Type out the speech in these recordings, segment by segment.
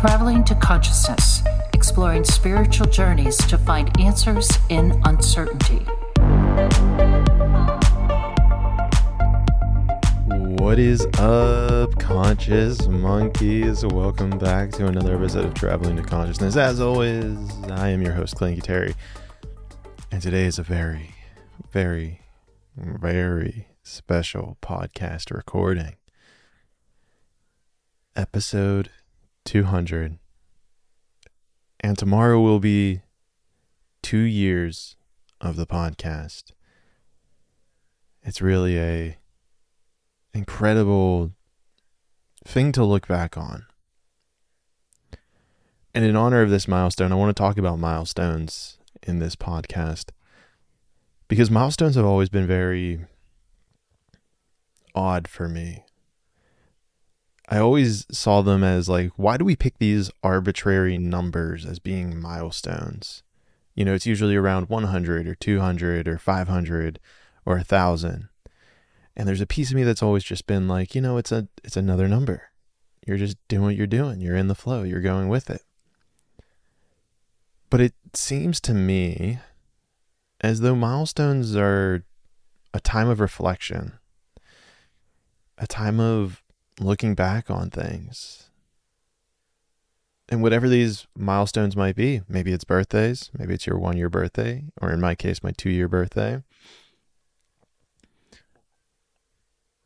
Traveling to Consciousness, exploring spiritual journeys to find answers in uncertainty. What is up, conscious monkeys? Welcome back to another episode of Traveling to Consciousness. As always, I am your host, Clayton Cuteri, and today is a very, very, very special podcast recording. Episode 200. And tomorrow will be two years of the podcast. It's really a incredible thing to look back on. And in honor of this milestone, I want to talk about milestones in this podcast because milestones have always been very odd for me. I always saw them as like, why do we pick these arbitrary numbers as being milestones? You know, it's usually around 100 or 200 or 500 or 1000. And there's a piece of me that's always just been like, you know, it's a it's another number. You're just doing what you're doing. You're in the flow. You're going with it. But it seems to me as though milestones are a time of reflection, a time of looking back on things. And whatever these milestones might be, maybe it's birthdays, maybe it's your one year birthday, or in my case, my two year birthday.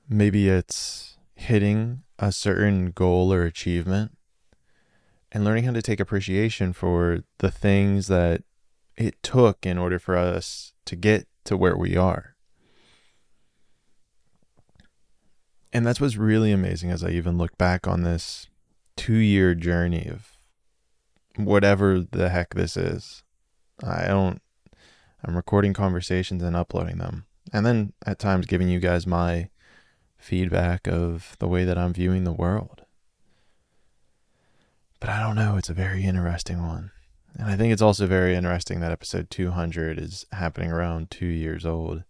Maybe it's hitting a certain goal or achievement and learning how to take appreciation for the things that it took in order for us to get to where we are. And that's what's really amazing as I even look back on this two year journey of whatever the heck this is. I don't, I'm recording conversations and uploading them. And then at times giving you guys my feedback of the way that I'm viewing the world. But I don't know, it's a very interesting one. And I think it's also very interesting that episode 200 is happening around two years old.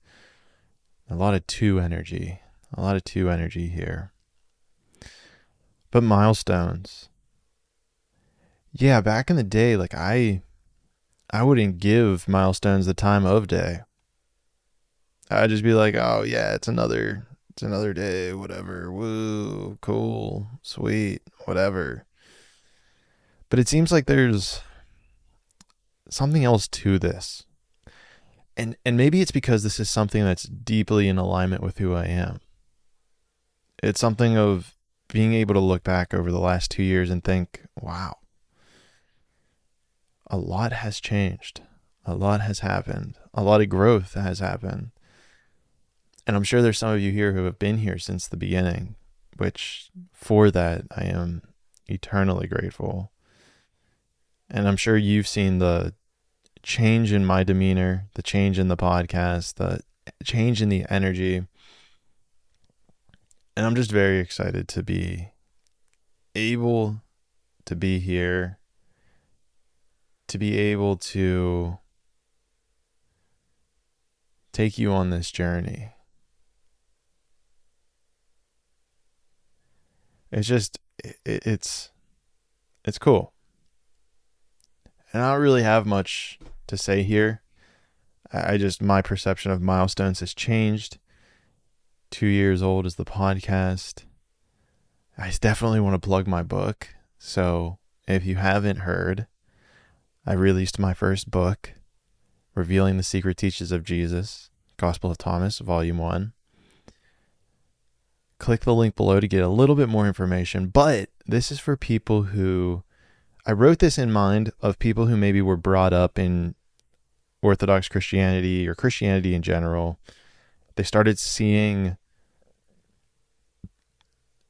A lot of two energy a lot of two energy here. But milestones. Yeah, back in the day, like I I wouldn't give milestones the time of day. I'd just be like, "Oh yeah, it's another it's another day, whatever. Woo, cool, sweet, whatever." But it seems like there's something else to this. And and maybe it's because this is something that's deeply in alignment with who I am. It's something of being able to look back over the last two years and think, wow, a lot has changed. A lot has happened. A lot of growth has happened. And I'm sure there's some of you here who have been here since the beginning, which for that I am eternally grateful. And I'm sure you've seen the change in my demeanor, the change in the podcast, the change in the energy and I'm just very excited to be able to be here, to be able to take you on this journey. It's just, it, it's, it's cool. And I don't really have much to say here. I just, my perception of milestones has changed two years old is the podcast. I definitely want to plug my book. So if you haven't heard, I released my first book, Revealing the Secret Teachings of Jesus, Gospel of Thomas, Volume 1. Click the link below to get a little bit more information, but this is for people who I wrote this in mind of people who maybe were brought up in Orthodox Christianity or Christianity in general. They started seeing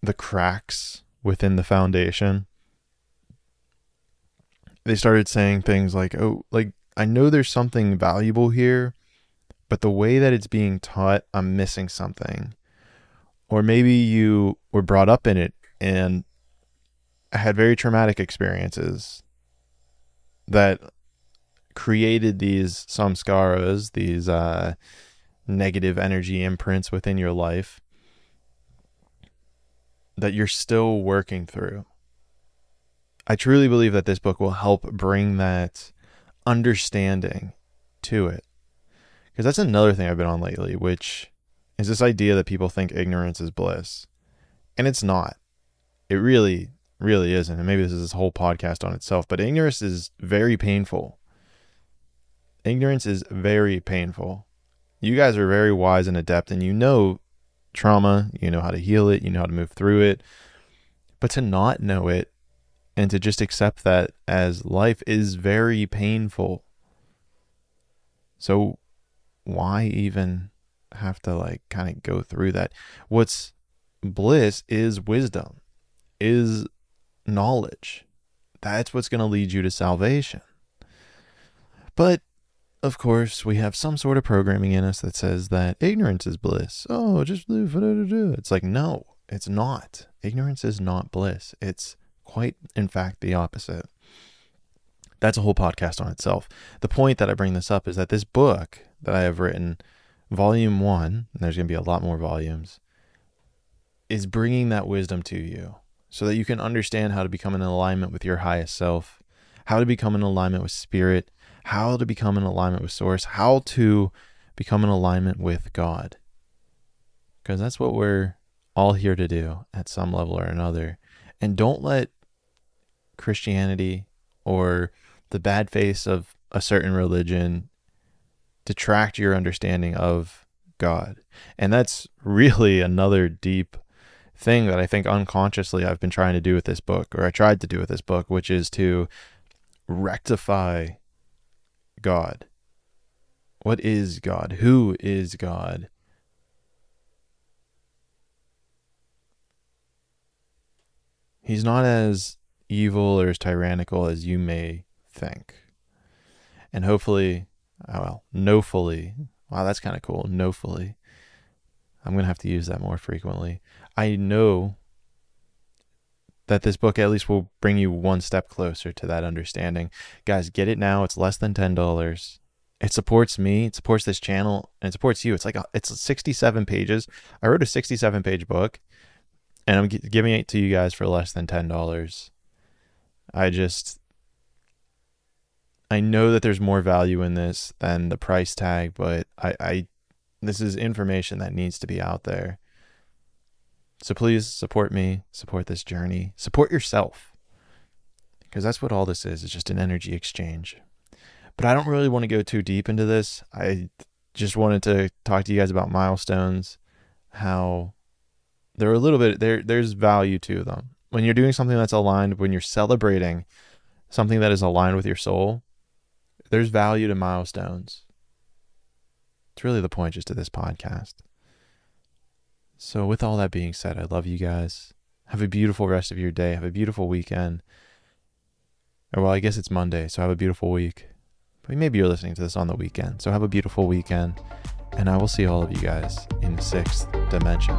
the cracks within the foundation. They started saying things like, "Oh, like I know there's something valuable here, but the way that it's being taught, I'm missing something." Or maybe you were brought up in it and had very traumatic experiences that created these samskaras, these uh, negative energy imprints within your life that you're still working through. I truly believe that this book will help bring that understanding to it. Because that's another thing I've been on lately, which is this idea that people think ignorance is bliss. And it's not. It really, really isn't. And maybe this is this whole podcast on itself, but ignorance is very painful. Ignorance is very painful. You guys are very wise and adept, and you know trauma, you know how to heal it, you know how to move through it. But to not know it and to just accept that as life is very painful. So why even have to like kind of go through that? What's bliss is wisdom, is knowledge. That's what's going to lead you to salvation. But of course, we have some sort of programming in us that says that ignorance is bliss. Oh, just it's like no, it's not. Ignorance is not bliss. It's quite, in fact, the opposite. That's a whole podcast on itself. The point that I bring this up is that this book that I have written, volume one, and there's going to be a lot more volumes, is bringing that wisdom to you so that you can understand how to become in alignment with your highest self, how to become in alignment with spirit, how to become in alignment with source, how to become in alignment with God. Because that's what we're all here to do at some level or another. And don't let Christianity or the bad face of a certain religion detract your understanding of God. And that's really another deep thing that I think unconsciously I've been trying to do with this book, or I tried to do with this book, which is to rectify God. What is God? Who is God? He's not as evil or as tyrannical as you may think. And hopefully, oh well, no fully. Wow, that's kind of cool. No fully. I'm going to have to use that more frequently. I know that this book at least will bring you one step closer to that understanding. Guys, get it now. It's less than $10. It supports me, it supports this channel, and it supports you. It's like a, it's 67 pages. I wrote a 67 page book and I'm giving it to you guys for less than $10. I just I know that there's more value in this than the price tag, but I, I this is information that needs to be out there. So please support me, support this journey, support yourself. Because that's what all this is, it's just an energy exchange. But I don't really want to go too deep into this. I just wanted to talk to you guys about milestones, how they're a little bit there there's value to them when you're doing something that's aligned, when you're celebrating something that is aligned with your soul, there's value to milestones. It's really the point just of this podcast. So, with all that being said, I love you guys. Have a beautiful rest of your day. Have a beautiful weekend. Or, well, I guess it's Monday, so have a beautiful week. But maybe you're listening to this on the weekend. So, have a beautiful weekend. And I will see all of you guys in the sixth dimension.